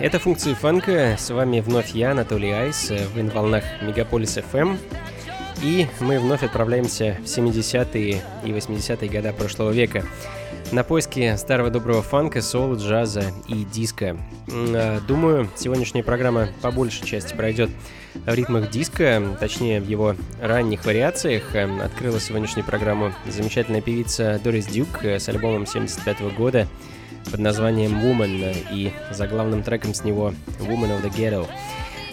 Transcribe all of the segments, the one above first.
Это функции фанка. С вами вновь я, Анатолий Айс, в волнах Мегаполис FM. И мы вновь отправляемся в 70-е и 80-е годы прошлого века на поиски старого доброго фанка, соло, джаза и диска. А, думаю, сегодняшняя программа по большей части пройдет в ритмах диска, точнее в его ранних вариациях. Открыла сегодняшнюю программу замечательная певица Дорис Дюк с альбомом 75 -го года под названием Woman и заглавным треком с него Woman of the Ghetto.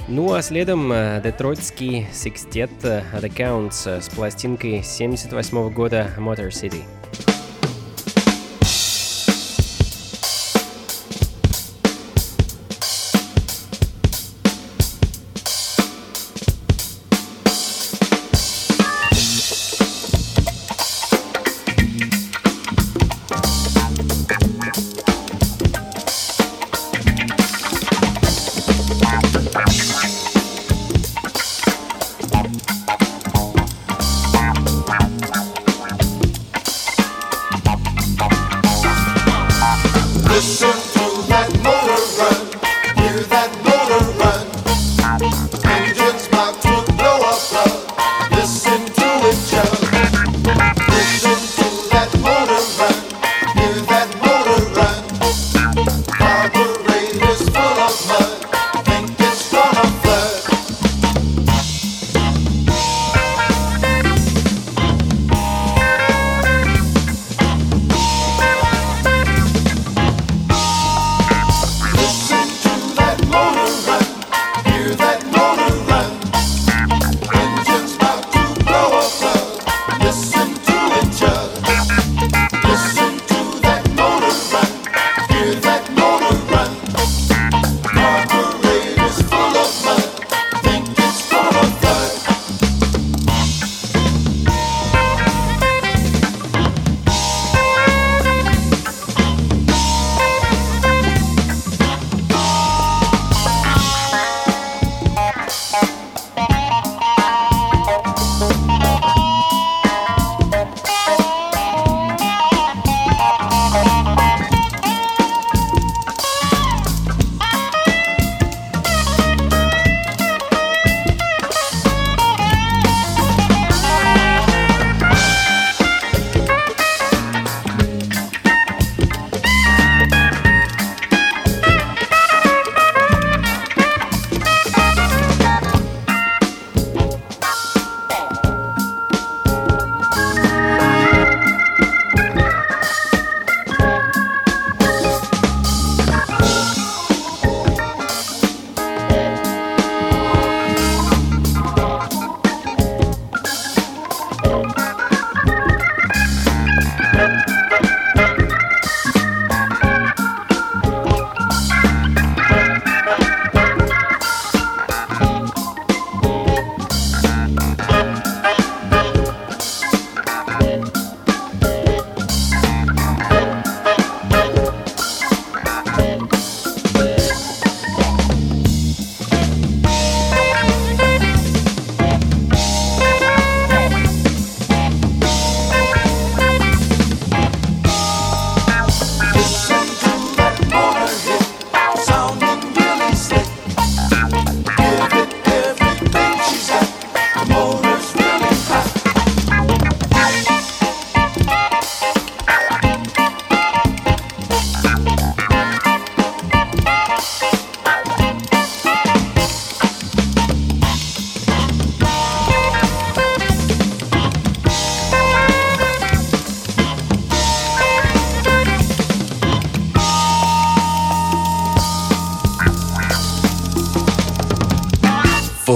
Ну а следом детройтский секстет э, The Counts с пластинкой 78 года Motor City.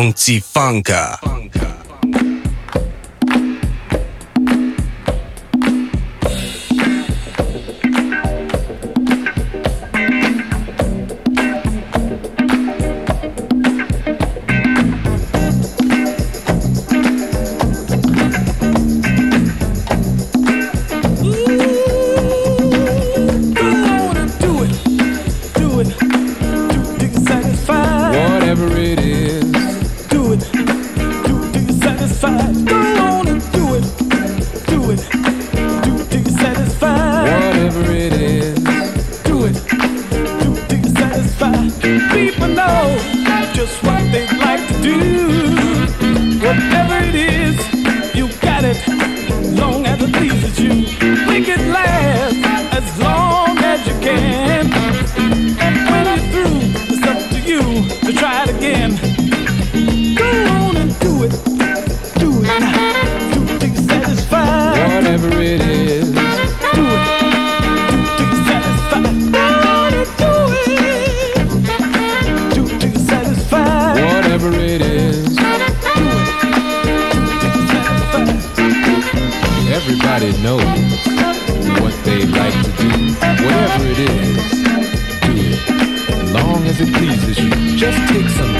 Funky Funka. everybody know what they like to do. Whatever it is, do it. As long as it pleases you, just take some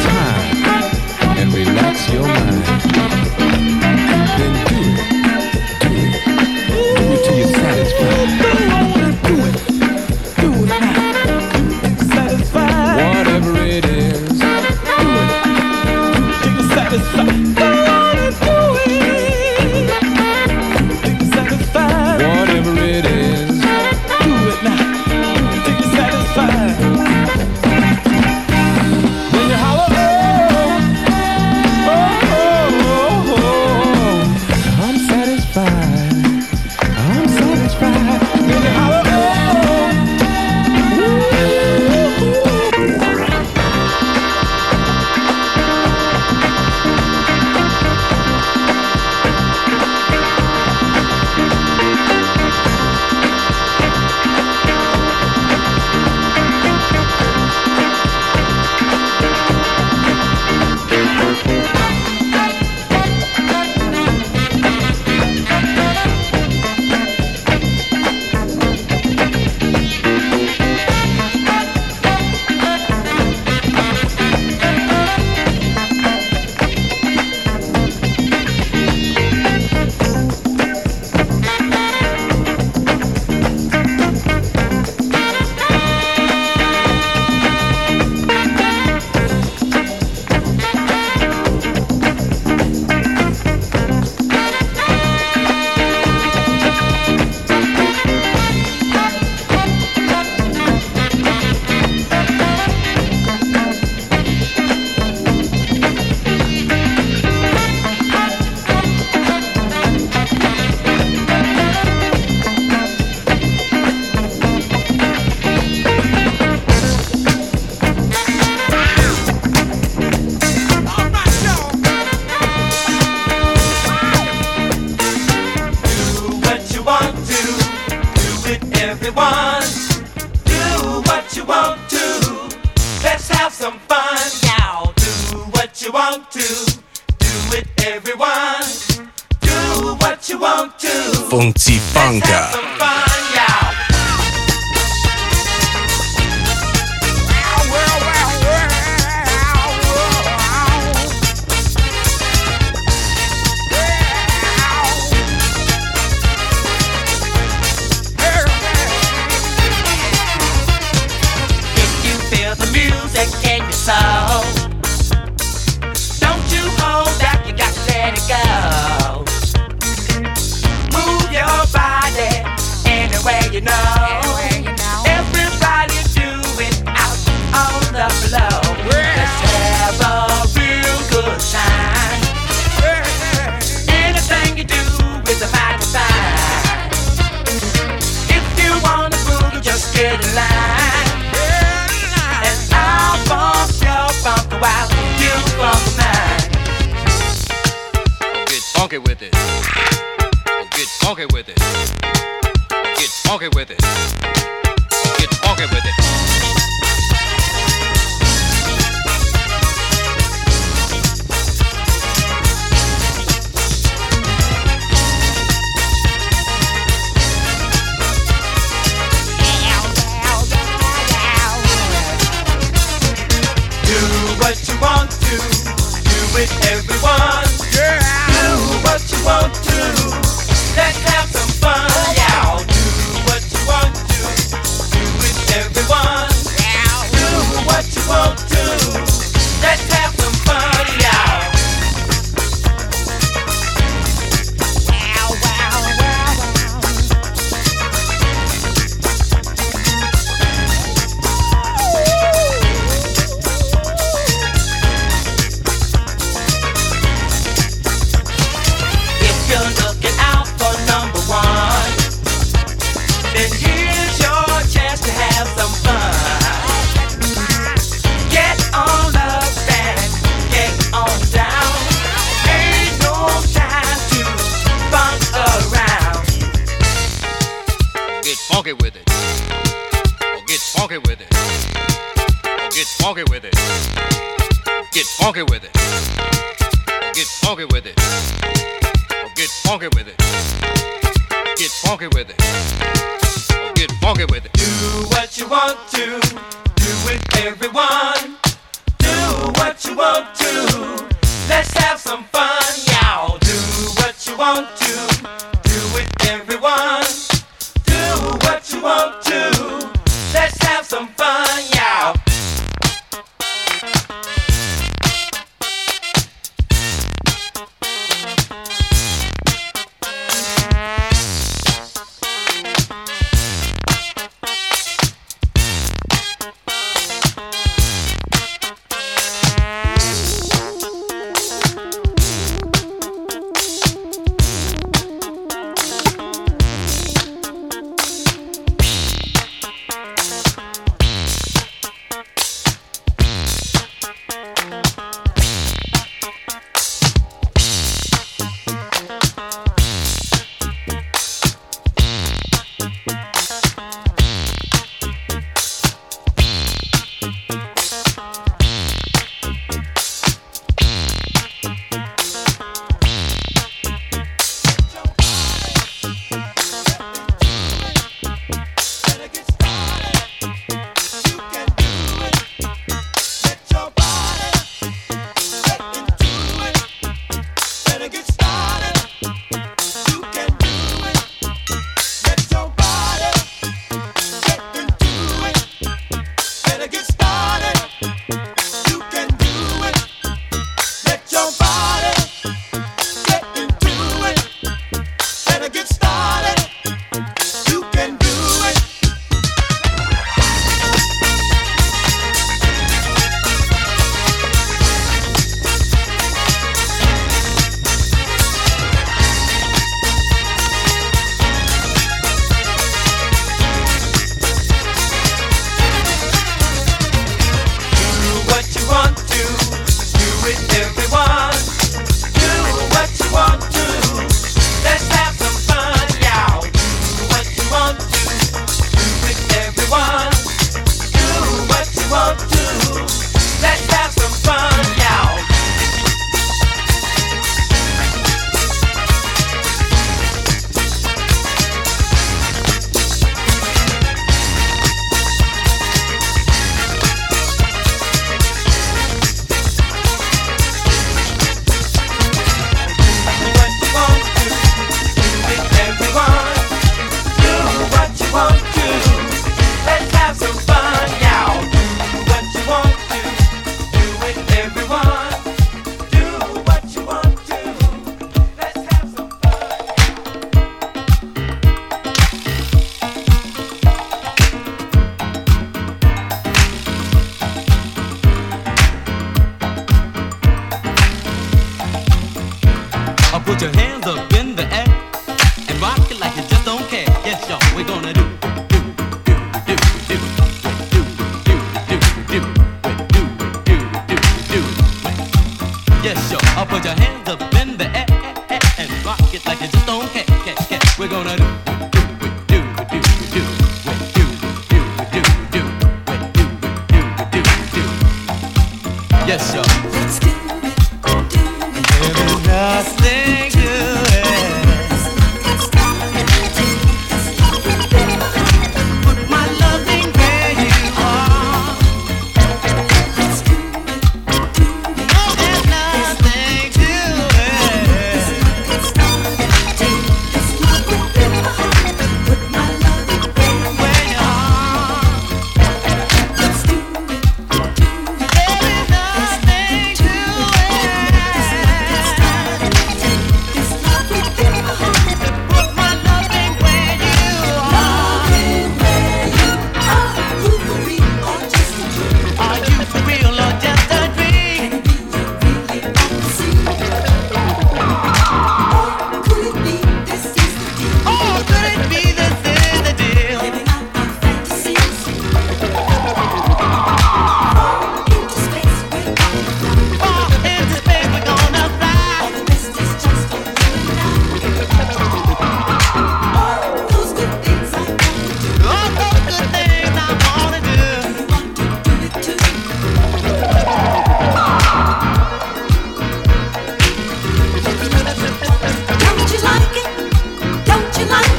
everyone.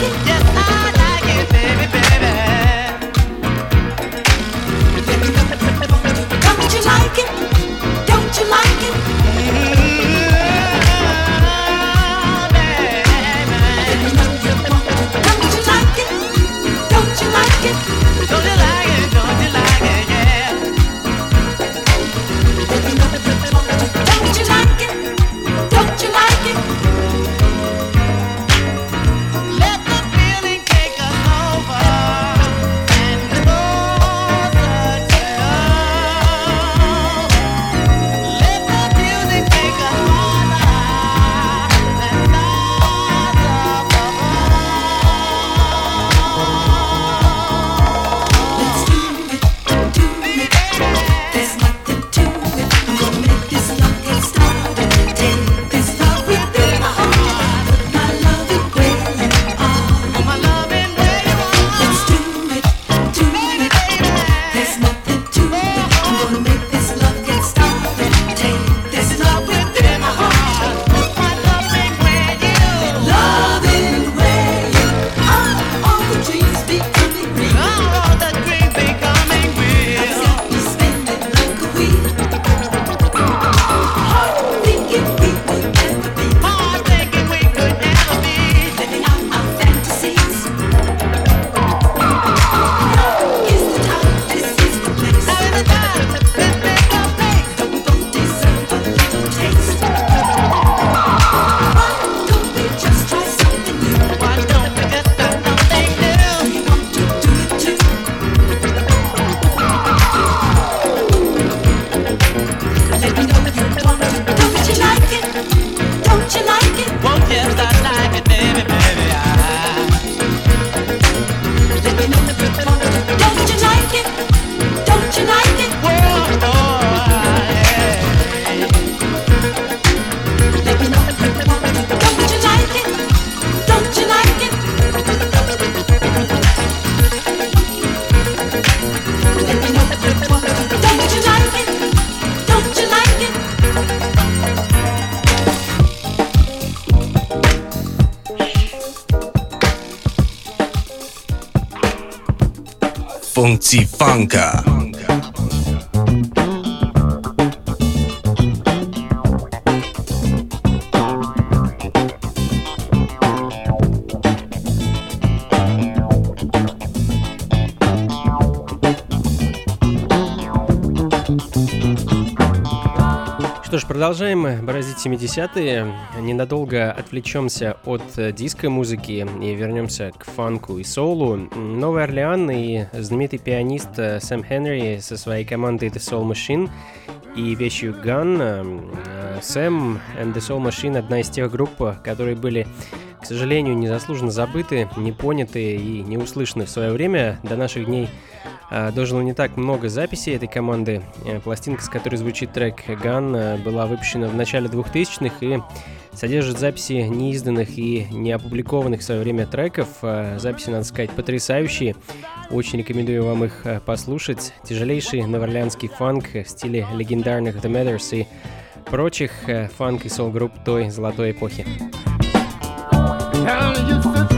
Yeah. Franca. Продолжаем бразить 70-е. Ненадолго отвлечемся от э, диско-музыки и вернемся к фанку и солу. Новый Орлеан и знаменитый пианист э, Сэм Хенри со своей командой The Soul Machine и вещью Gun. Э, Сэм and The Soul Machine — одна из тех групп, которые были к сожалению, незаслуженно забыты, не поняты и не услышаны в свое время. До наших дней Э, дожил не так много записей этой команды. Э, пластинка, с которой звучит трек Gun, э, была выпущена в начале 2000-х и содержит записи неизданных и не опубликованных в свое время треков. Записи, надо сказать, потрясающие. Очень рекомендую вам их послушать. Тяжелейший новоорлеанский фанк в стиле легендарных The Matters и прочих фанк и сол-групп той золотой эпохи. Now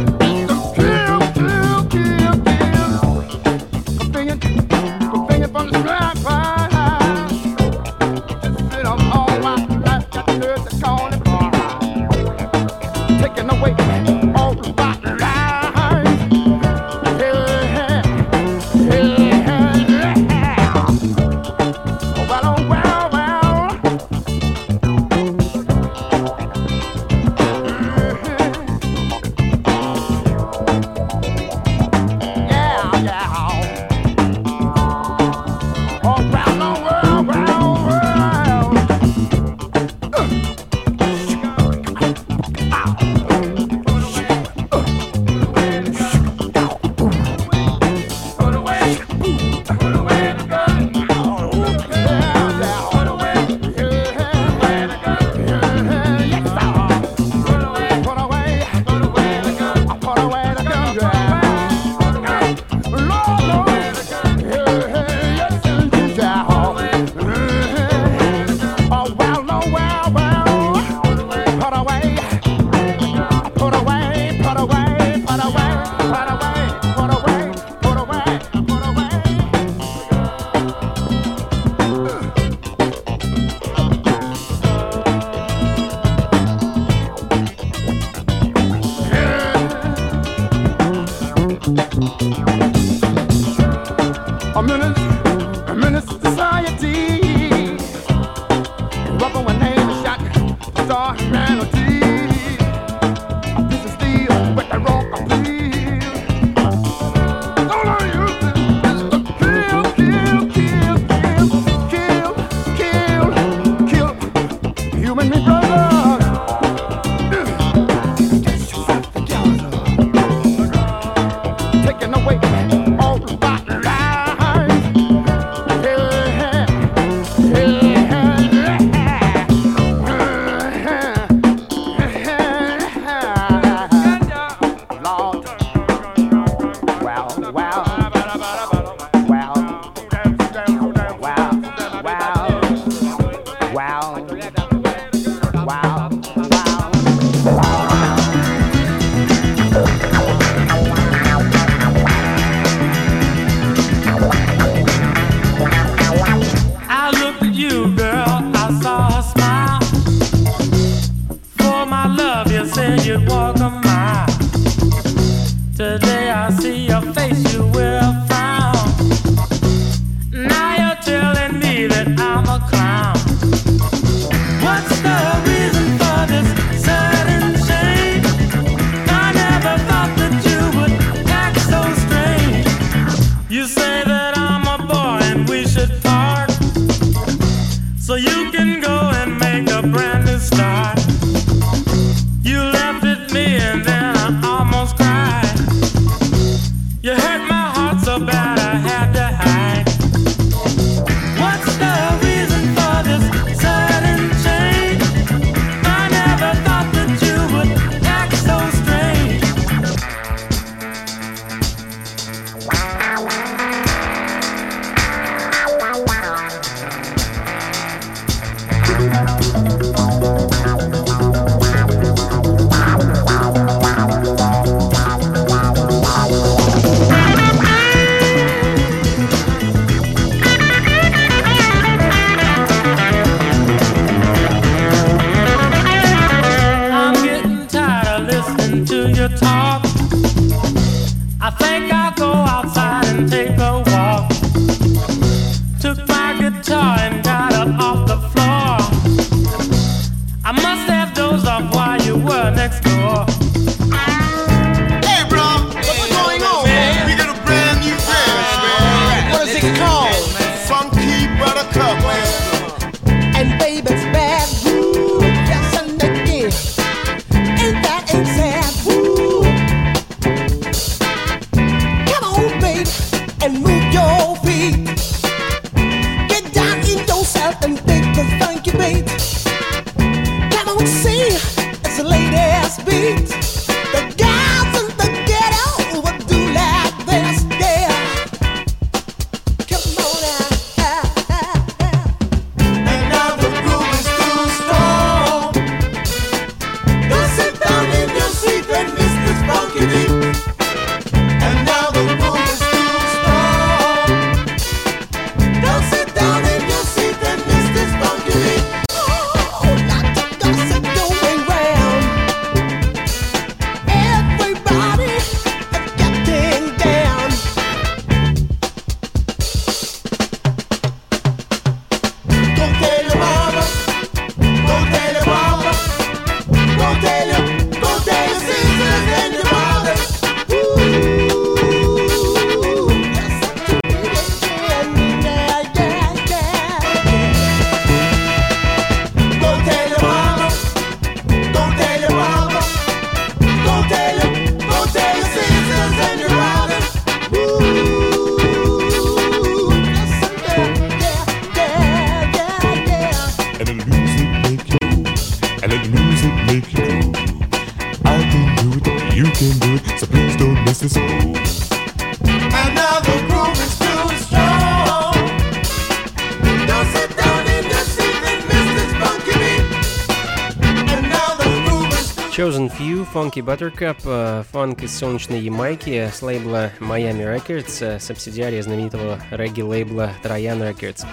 Chosen Few, Funky Buttercup, э, фанк из солнечной Ямайки с лейбла Miami Records, э, субсидиария знаменитого регги-лейбла Троян Records.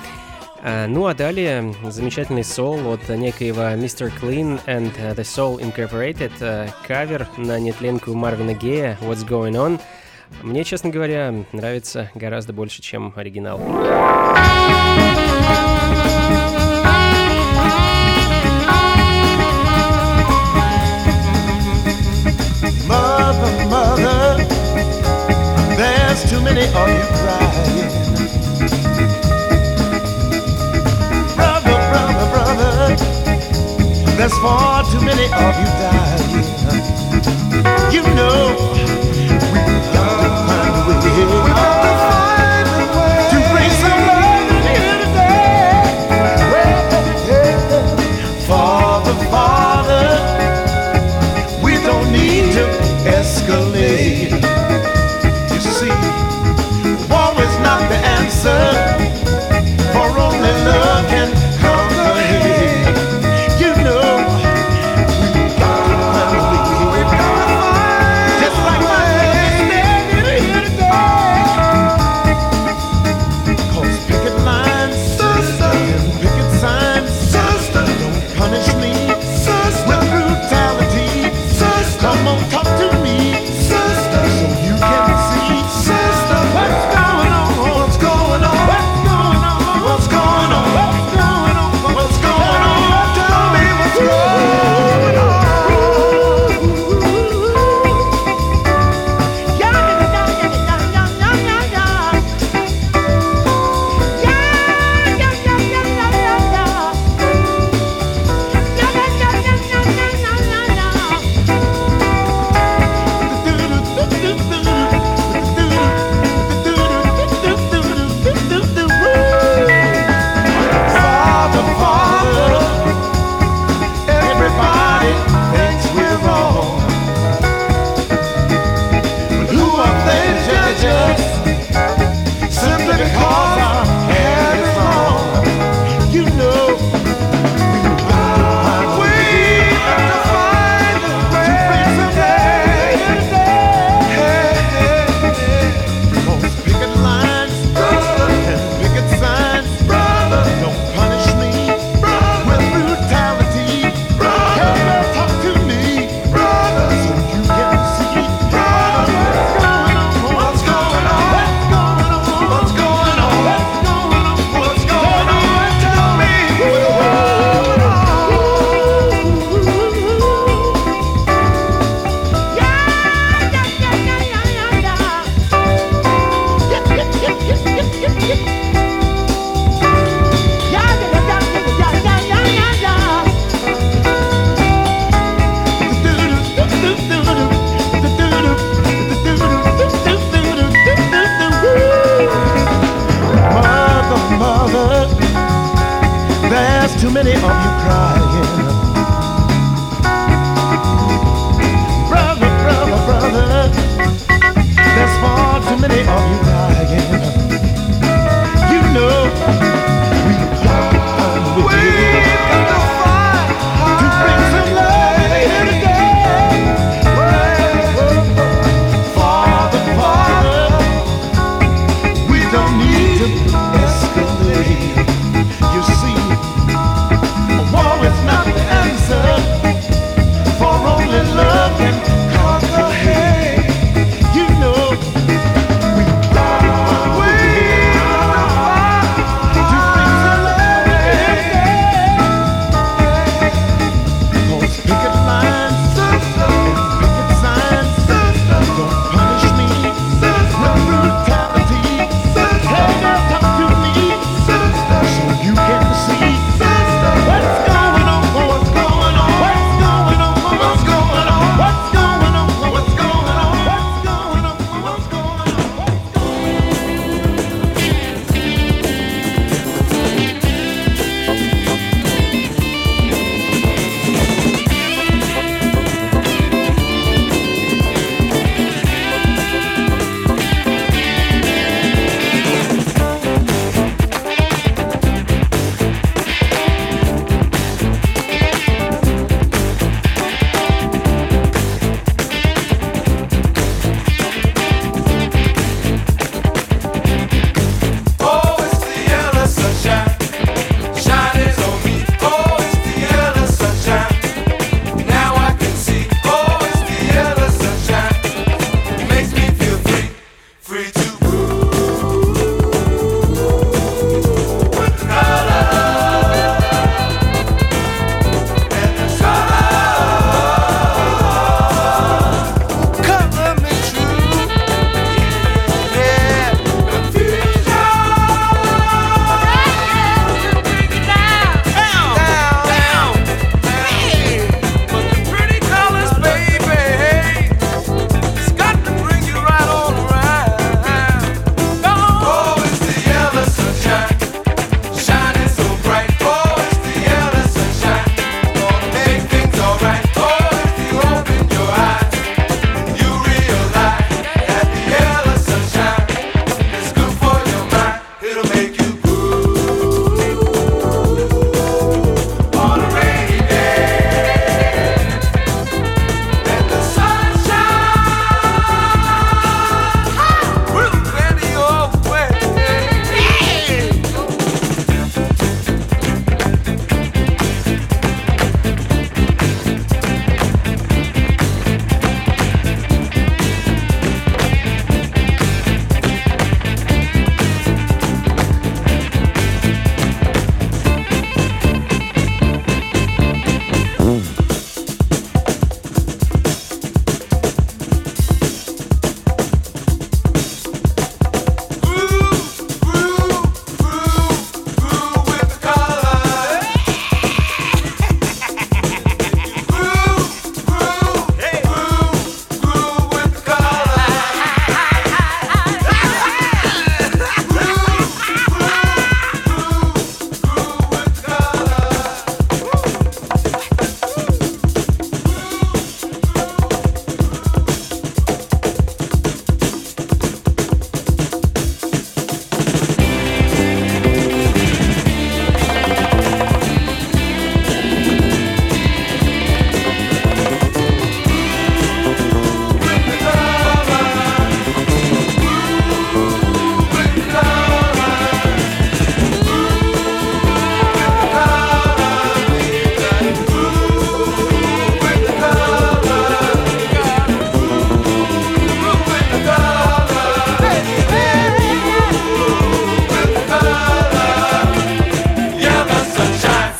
Э, ну а далее замечательный сол от некоего Mr. Clean and The Soul Incorporated, кавер на нетленку Марвина Гея «What's Going On». Мне, честно говоря, нравится гораздо больше, чем оригинал. Honey, are you crying? Brother, brother, brother, there's far too many of you dying. You know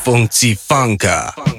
放鸡，放狗。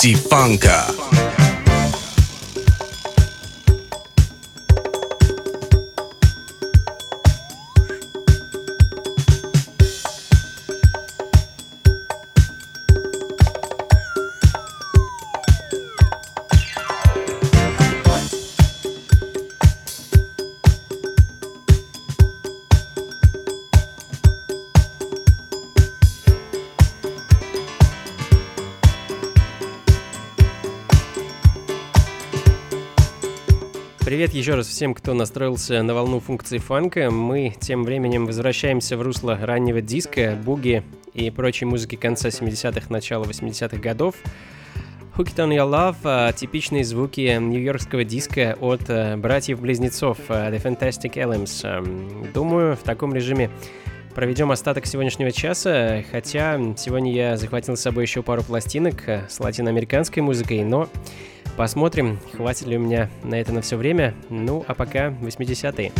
Funzifanka. Привет еще раз всем, кто настроился на волну функции фанка. Мы тем временем возвращаемся в русло раннего диска, буги и прочей музыки конца 70-х, начала 80-х годов. Hook It On Your Love а, типичные звуки нью-йоркского диска от а, братьев-близнецов а, The Fantastic. А, Думаю, в таком режиме проведем остаток сегодняшнего часа, хотя сегодня я захватил с собой еще пару пластинок с латиноамериканской музыкой, но посмотрим, хватит ли у меня на это на все время. Ну, а пока 80-е.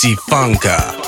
Funka.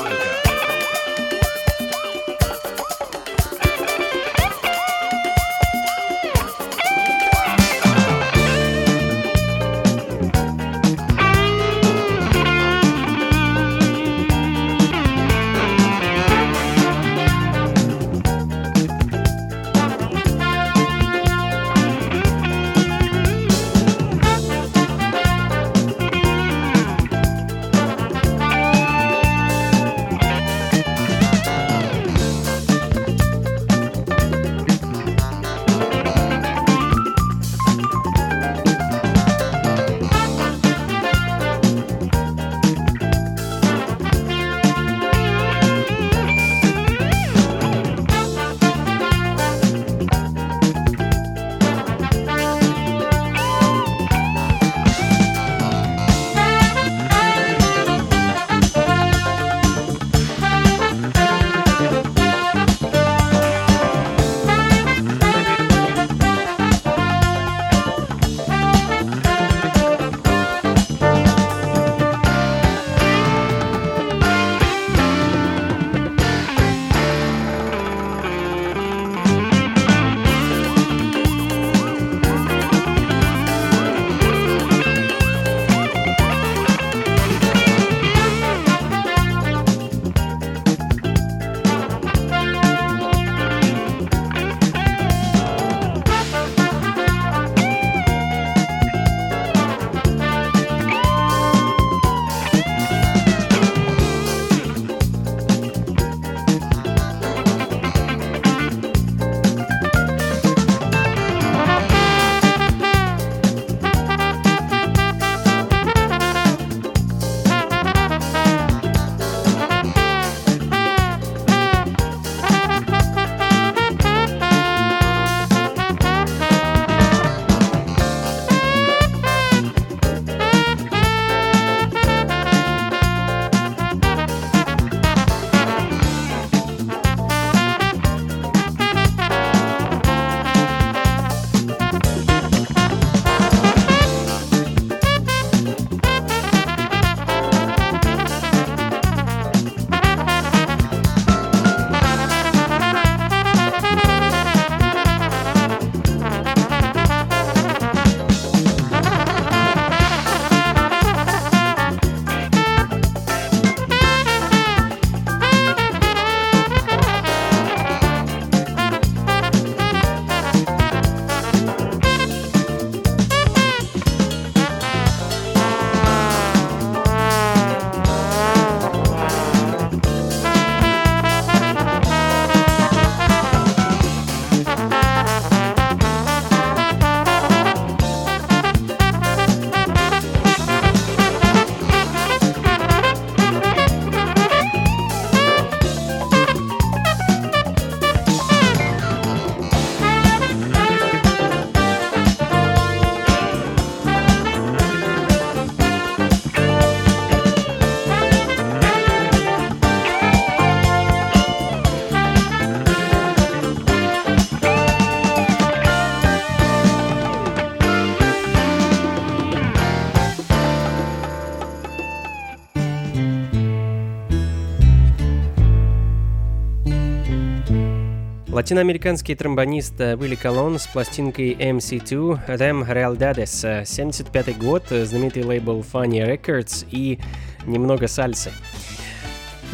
Латиноамериканский тромбонист э, Уилли Колон с пластинкой MC2 Them Realidades, 75 год, э, знаменитый лейбл Funny Records и немного сальсы.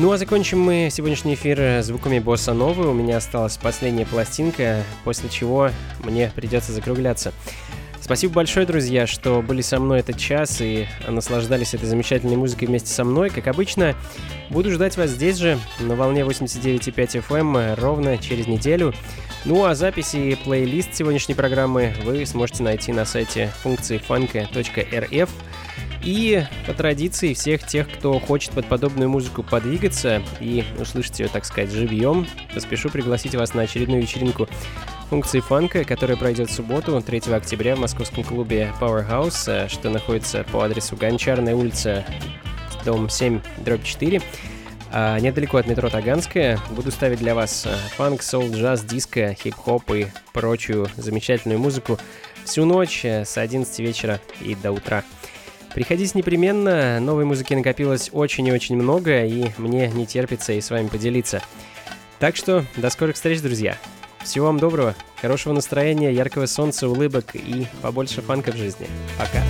Ну а закончим мы сегодняшний эфир э, звуками босса новы. У меня осталась последняя пластинка, после чего мне придется закругляться. Спасибо большое, друзья, что были со мной этот час и наслаждались этой замечательной музыкой вместе со мной. Как обычно, буду ждать вас здесь же, на волне 89.5 FM, ровно через неделю. Ну а записи и плейлист сегодняшней программы вы сможете найти на сайте функции фанка.рф. И по традиции всех тех, кто хочет под подобную музыку подвигаться и услышать ее, так сказать, живьем, поспешу пригласить вас на очередную вечеринку функции фанка, которая пройдет в субботу, 3 октября в московском клубе Powerhouse, э, что находится по адресу Гончарная улица, дом 7, дробь 4. А недалеко от метро Таганская буду ставить для вас э, фанк, соул, джаз, диско, хип-хоп и прочую замечательную музыку всю ночь э, с 11 вечера и до утра. Приходите непременно, новой музыки накопилось очень и очень много, и мне не терпится и с вами поделиться. Так что до скорых встреч, друзья! Всего вам доброго, хорошего настроения, яркого солнца, улыбок и побольше фанка в жизни. Пока.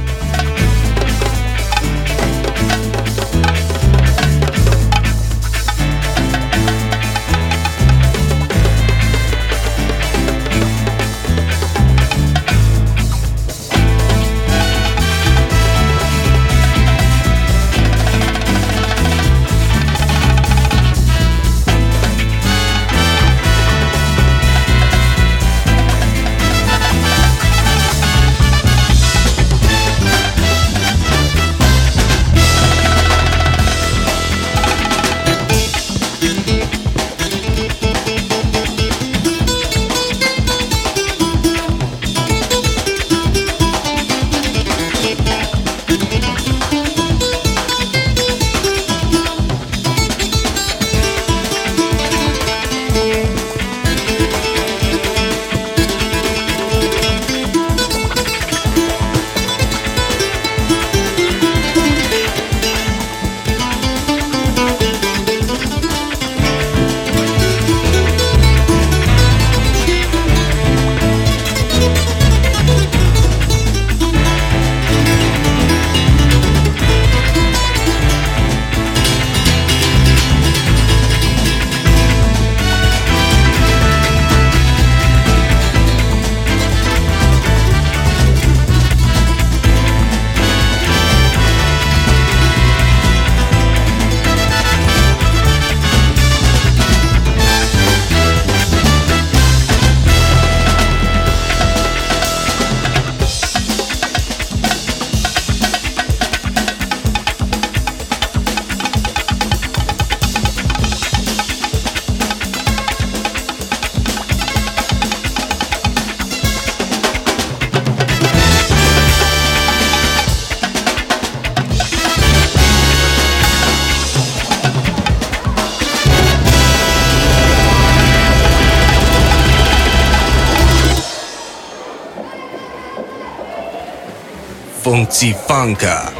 モン放ー。